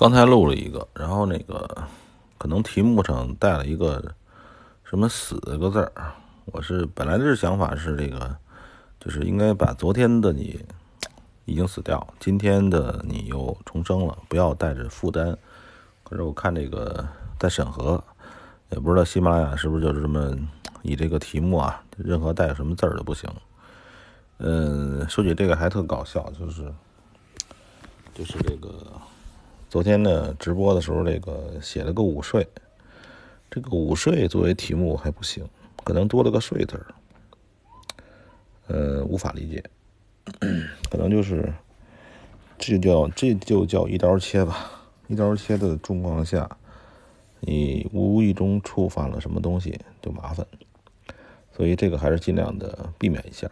刚才录了一个，然后那个可能题目上带了一个什么“死”这个字儿，我是本来的想法是这个，就是应该把昨天的你已经死掉，今天的你又重生了，不要带着负担。可是我看这个在审核，也不知道喜马拉雅是不是就是这么以这个题目啊，任何带什么字儿都不行。嗯，说起这个还特搞笑，就是就是这个。昨天呢，直播的时候，这个写了个午睡，这个午睡作为题目还不行，可能多了个睡字，呃，无法理解，可能就是这就叫这就叫一刀切吧，一刀切的状况下，你无意中触犯了什么东西就麻烦，所以这个还是尽量的避免一下。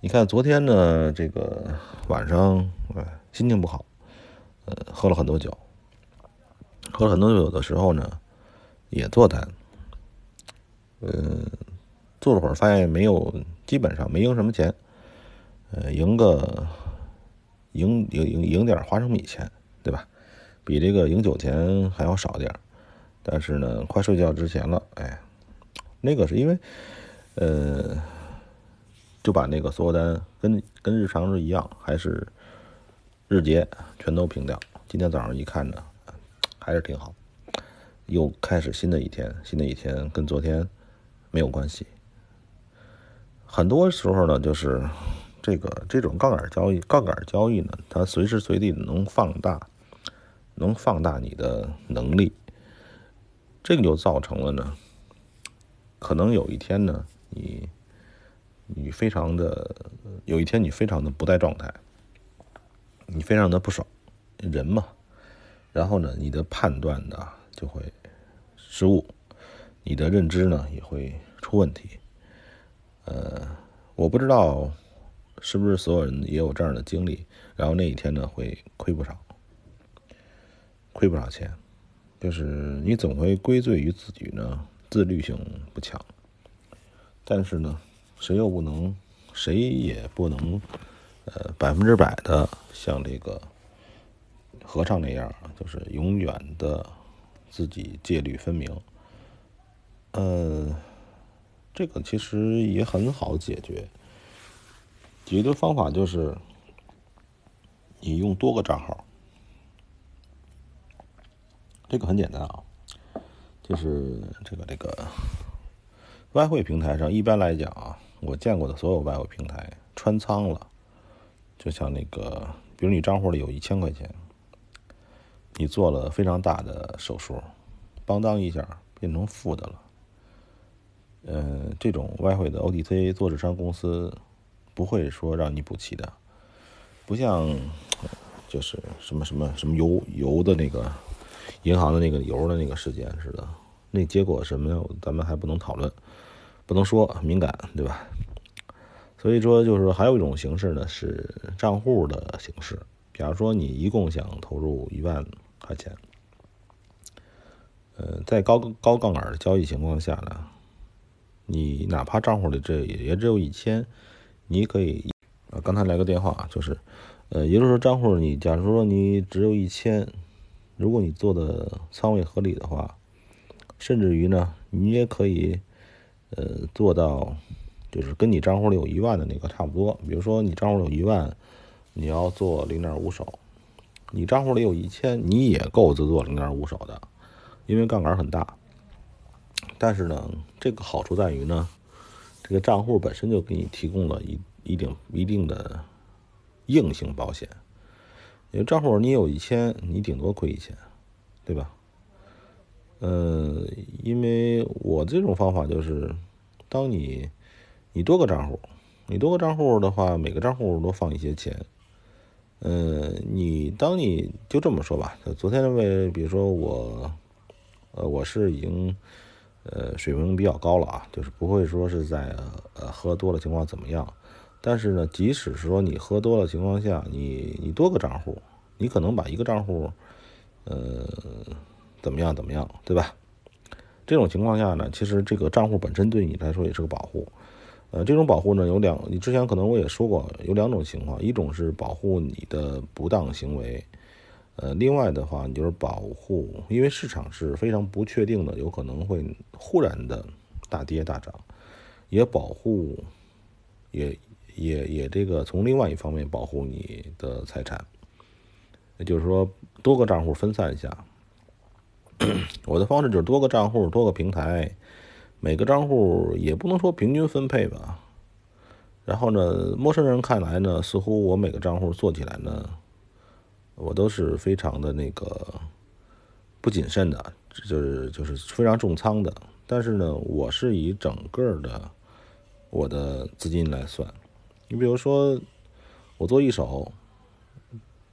你看昨天呢，这个晚上哎心情不好。呃，喝了很多酒，喝了很多酒的时候呢，也做单，呃，做了会儿发现没有，基本上没赢什么钱，呃，赢个赢赢赢赢点花生米钱，对吧？比这个赢酒钱还要少点但是呢，快睡觉之前了，哎，那个是因为，呃，就把那个所有单跟跟日常是一样，还是。日结全都平掉。今天早上一看呢，还是挺好，又开始新的一天。新的一天跟昨天没有关系。很多时候呢，就是这个这种杠杆交易，杠杆交易呢，它随时随地能放大，能放大你的能力。这个就造成了呢，可能有一天呢，你你非常的有一天你非常的不在状态。你非常的不爽，人嘛，然后呢，你的判断呢就会失误，你的认知呢也会出问题。呃，我不知道是不是所有人也有这样的经历，然后那一天呢会亏不少，亏不少钱，就是你总会归罪于自己呢自律性不强，但是呢，谁又不能，谁也不能。呃，百分之百的像这个和尚那样，就是永远的自己戒律分明。呃，这个其实也很好解决。解决方法就是，你用多个账号。这个很简单啊，就是这个这个外汇平台上，一般来讲啊，我见过的所有外汇平台穿仓了。就像那个，比如你账户里有一千块钱，你做了非常大的手术，邦当一下变成负的了。嗯，这种外汇的 OTC 做纸商公司不会说让你补齐的，不像就是什么什么什么油油的那个银行的那个油的那个事件似的，那结果什么咱们还不能讨论，不能说敏感，对吧？所以说，就是还有一种形式呢，是账户的形式。比方说，你一共想投入一万块钱，呃，在高高杠杆的交易情况下呢，你哪怕账户里这也只有一千，你可以啊，刚才来个电话，就是，呃，也就是说，账户你假如说你只有一千，如果你做的仓位合理的话，甚至于呢，你也可以，呃，做到。就是跟你账户里有一万的那个差不多，比如说你账户有一万，你要做零点五手，你账户里有一千，你也够做做零点五手的，因为杠杆很大。但是呢，这个好处在于呢，这个账户本身就给你提供了一一定一定的硬性保险，因为账户你有一千，你顶多亏一千，对吧？呃，因为我这种方法就是，当你你多个账户，你多个账户的话，每个账户都放一些钱。嗯，你当你就这么说吧，昨天那位，比如说我，呃，我是已经，呃，水平比较高了啊，就是不会说是在呃喝多了情况怎么样。但是呢，即使是说你喝多了情况下，你你多个账户，你可能把一个账户，呃，怎么样怎么样，对吧？这种情况下呢，其实这个账户本身对你来说也是个保护。呃，这种保护呢有两，你之前可能我也说过，有两种情况，一种是保护你的不当行为，呃，另外的话，你就是保护，因为市场是非常不确定的，有可能会忽然的大跌大涨，也保护，也也也这个从另外一方面保护你的财产，也就是说多个账户分散一下。我的方式就是多个账户，多个平台，每个账户也不能说平均分配吧。然后呢，陌生人看来呢，似乎我每个账户做起来呢。我都是非常的那个不谨慎的，就是就是非常重仓的。但是呢，我是以整个的我的资金来算。你比如说，我做一手，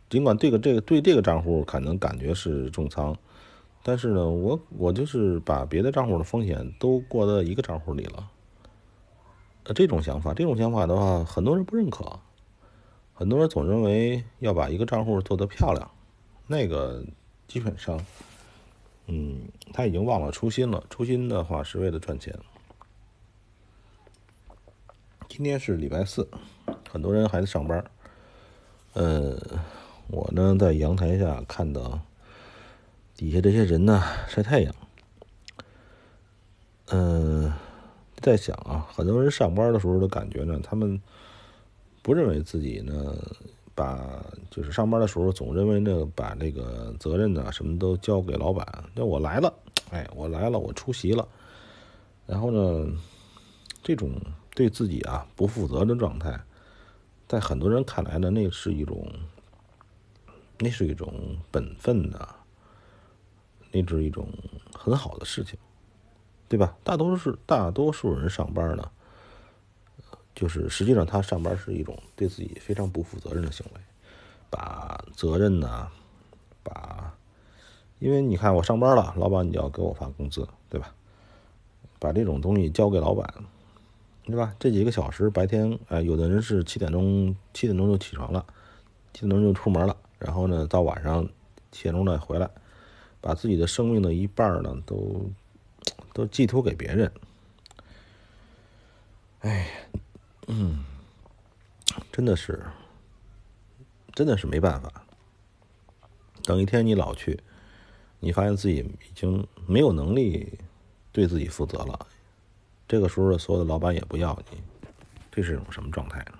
尽管这个这个对这个账户可能感觉是重仓，但是呢，我我就是把别的账户的风险都过到一个账户里了。呃，这种想法，这种想法的话，很多人不认可。很多人总认为要把一个账户做得漂亮，那个基本上，嗯，他已经忘了初心了。初心的话是为了赚钱。今天是礼拜四，很多人还在上班。呃，我呢在阳台下看到底下这些人呢晒太阳。嗯，在想啊，很多人上班的时候的感觉呢，他们。不认为自己呢，把就是上班的时候总认为呢，把这个责任呢什么都交给老板。那我来了，哎，我来了，我出席了。然后呢，这种对自己啊不负责的状态，在很多人看来呢，那是一种，那是一种本分的，那是一种很好的事情，对吧？大多数大多数人上班呢。就是实际上，他上班是一种对自己非常不负责任的行为，把责任呢，把，因为你看我上班了，老板你要给我发工资，对吧？把这种东西交给老板，对吧？这几个小时白天，哎，有的人是七点钟七点钟就起床了，七点钟就出门了，然后呢，到晚上七点钟再回来，把自己的生命的一半呢，都都寄托给别人，哎。嗯，真的是，真的是没办法。等一天你老去，你发现自己已经没有能力对自己负责了。这个时候所有的老板也不要你，这是一种什么状态呢？